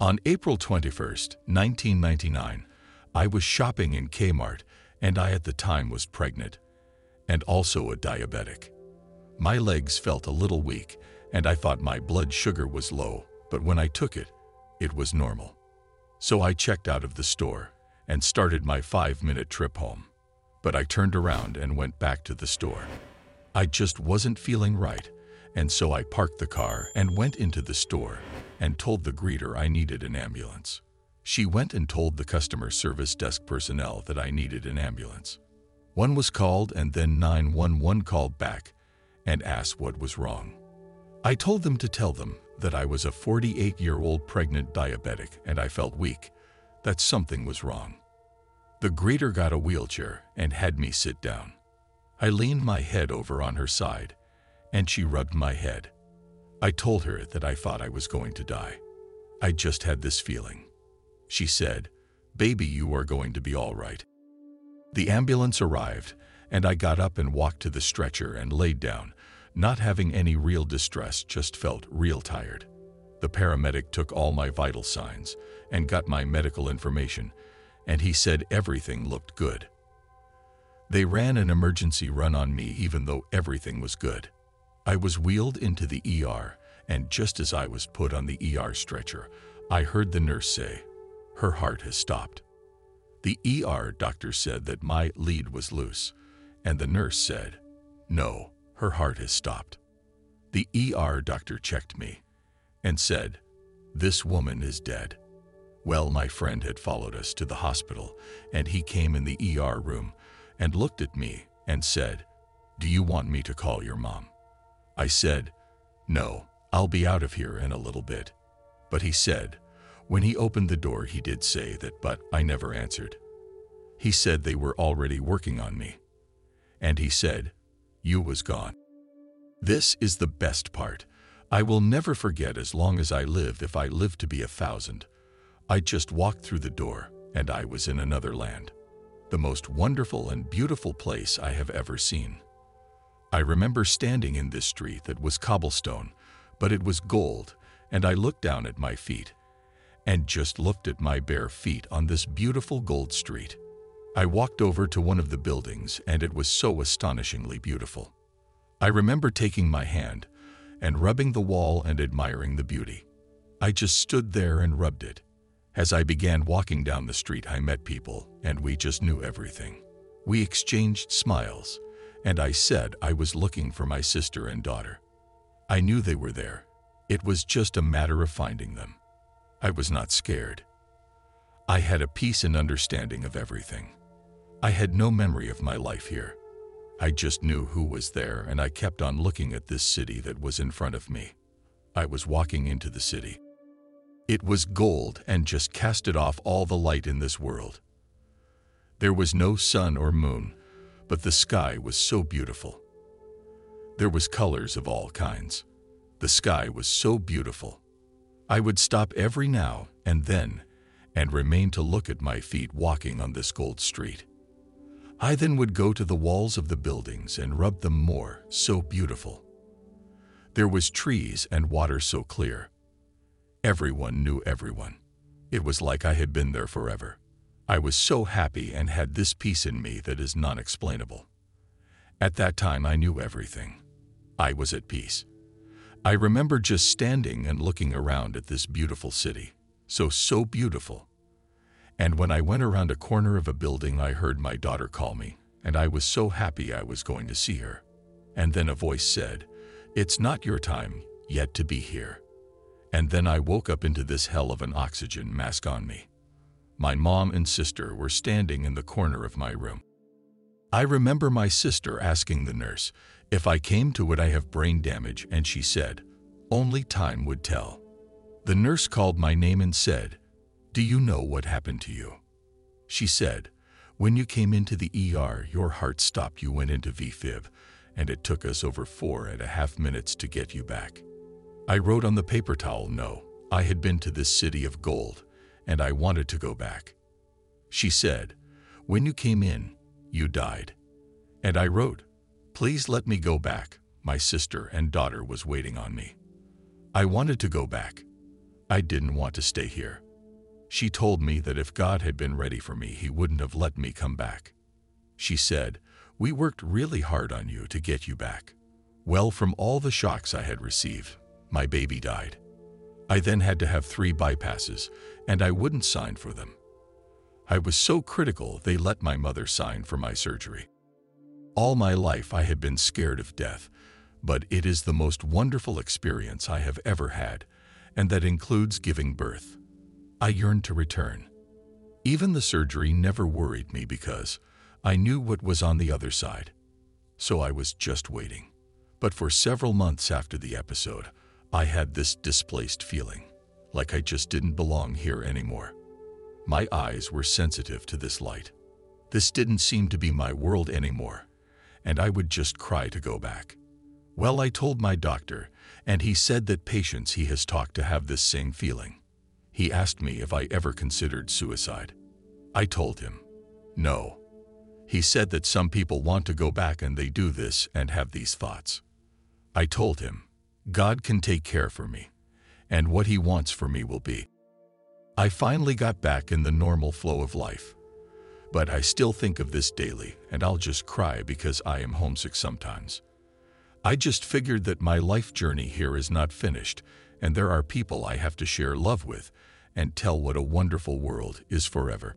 On April 21, 1999, I was shopping in Kmart and I at the time was pregnant and also a diabetic. My legs felt a little weak and I thought my blood sugar was low, but when I took it, it was normal. So I checked out of the store and started my five-minute trip home. But I turned around and went back to the store. I just wasn't feeling right, and so I parked the car and went into the store and told the greeter I needed an ambulance. She went and told the customer service desk personnel that I needed an ambulance. One was called and then 911 called back and asked what was wrong. I told them to tell them that I was a 48-year-old pregnant diabetic and I felt weak, that something was wrong. The greeter got a wheelchair and had me sit down. I leaned my head over on her side and she rubbed my head. I told her that I thought I was going to die. I just had this feeling. She said, Baby, you are going to be all right. The ambulance arrived, and I got up and walked to the stretcher and laid down, not having any real distress, just felt real tired. The paramedic took all my vital signs and got my medical information, and he said everything looked good. They ran an emergency run on me even though everything was good. I was wheeled into the ER, and just as I was put on the ER stretcher, I heard the nurse say, her heart has stopped. The ER doctor said that my lead was loose, and the nurse said, no, her heart has stopped. The ER doctor checked me and said, this woman is dead. Well, my friend had followed us to the hospital, and he came in the ER room and looked at me and said, do you want me to call your mom? I said, No, I'll be out of here in a little bit. But he said, when he opened the door, he did say that, but I never answered. He said they were already working on me. And he said, You was gone. This is the best part. I will never forget as long as I live if I live to be a thousand. I just walked through the door and I was in another land. The most wonderful and beautiful place I have ever seen. I remember standing in this street that was cobblestone, but it was gold, and I looked down at my feet and just looked at my bare feet on this beautiful gold street. I walked over to one of the buildings, and it was so astonishingly beautiful. I remember taking my hand and rubbing the wall and admiring the beauty. I just stood there and rubbed it. As I began walking down the street, I met people, and we just knew everything. We exchanged smiles, and I said I was looking for my sister and daughter. I knew they were there. It was just a matter of finding them. I was not scared. I had a peace and understanding of everything. I had no memory of my life here. I just knew who was there and I kept on looking at this city that was in front of me. I was walking into the city. It was gold and just casted off all the light in this world. There was no sun or moon, but the sky was so beautiful. There was colors of all kinds. The sky was so beautiful. I would stop every now and then and remain to look at my feet walking on this gold street. I then would go to the walls of the buildings and rub them more, so beautiful. There was trees and water so clear. Everyone knew everyone. It was like I had been there forever. I was so happy and had this peace in me that is non-explainable. At that time, I knew everything. I was at peace. I remember just standing and looking around at this beautiful city. So, so beautiful. And when I went around a corner of a building, I heard my daughter call me, and I was so happy I was going to see her. And then a voice said, It's not your time yet to be here. And then I woke up into this hell of an oxygen mask on me. My mom and sister were standing in the corner of my room. I remember my sister asking the nurse, if I came to would I have brain damage, and she said, only time would tell. The nurse called my name and said, do you know what happened to you? She said, when you came into the ER, your heart stopped, you went into VFib, and it took us over four and a half minutes to get you back. I wrote on the paper towel, no, I had been to this city of gold, and I wanted to go back. She said, When you came in, you died. And I wrote, Please let me go back. My sister and daughter was waiting on me. I wanted to go back. I didn't want to stay here. She told me that if God had been ready for me, he wouldn't have let me come back. She said, we worked really hard on you to get you back. Well, from all the shocks I had received, my baby died. I then had to have three bypasses, and I wouldn't sign for them. I was so critical they let my mother sign for my surgery. All my life I had been scared of death, but it is the most wonderful experience I have ever had, and that includes giving birth. I yearned to return. Even the surgery never worried me because I knew what was on the other side. So I was just waiting. But for several months after the episode, I had this displaced feeling, like I just didn't belong here anymore. My eyes were sensitive to this light. This didn't seem to be my world anymore, and I would just cry to go back. Well, I told my doctor, and he said that patients he has talked to have this same feeling. He asked me if I ever considered suicide. I told him, no. He said that some people want to go back and they do this and have these thoughts. I told him, God can take care for me, and what he wants for me will be. I finally got back in the normal flow of life. But I still think of this daily, and I'll just cry because I am homesick sometimes. I just figured that my life journey here is not finished, and there are people I have to share love with and tell what a wonderful world is forever.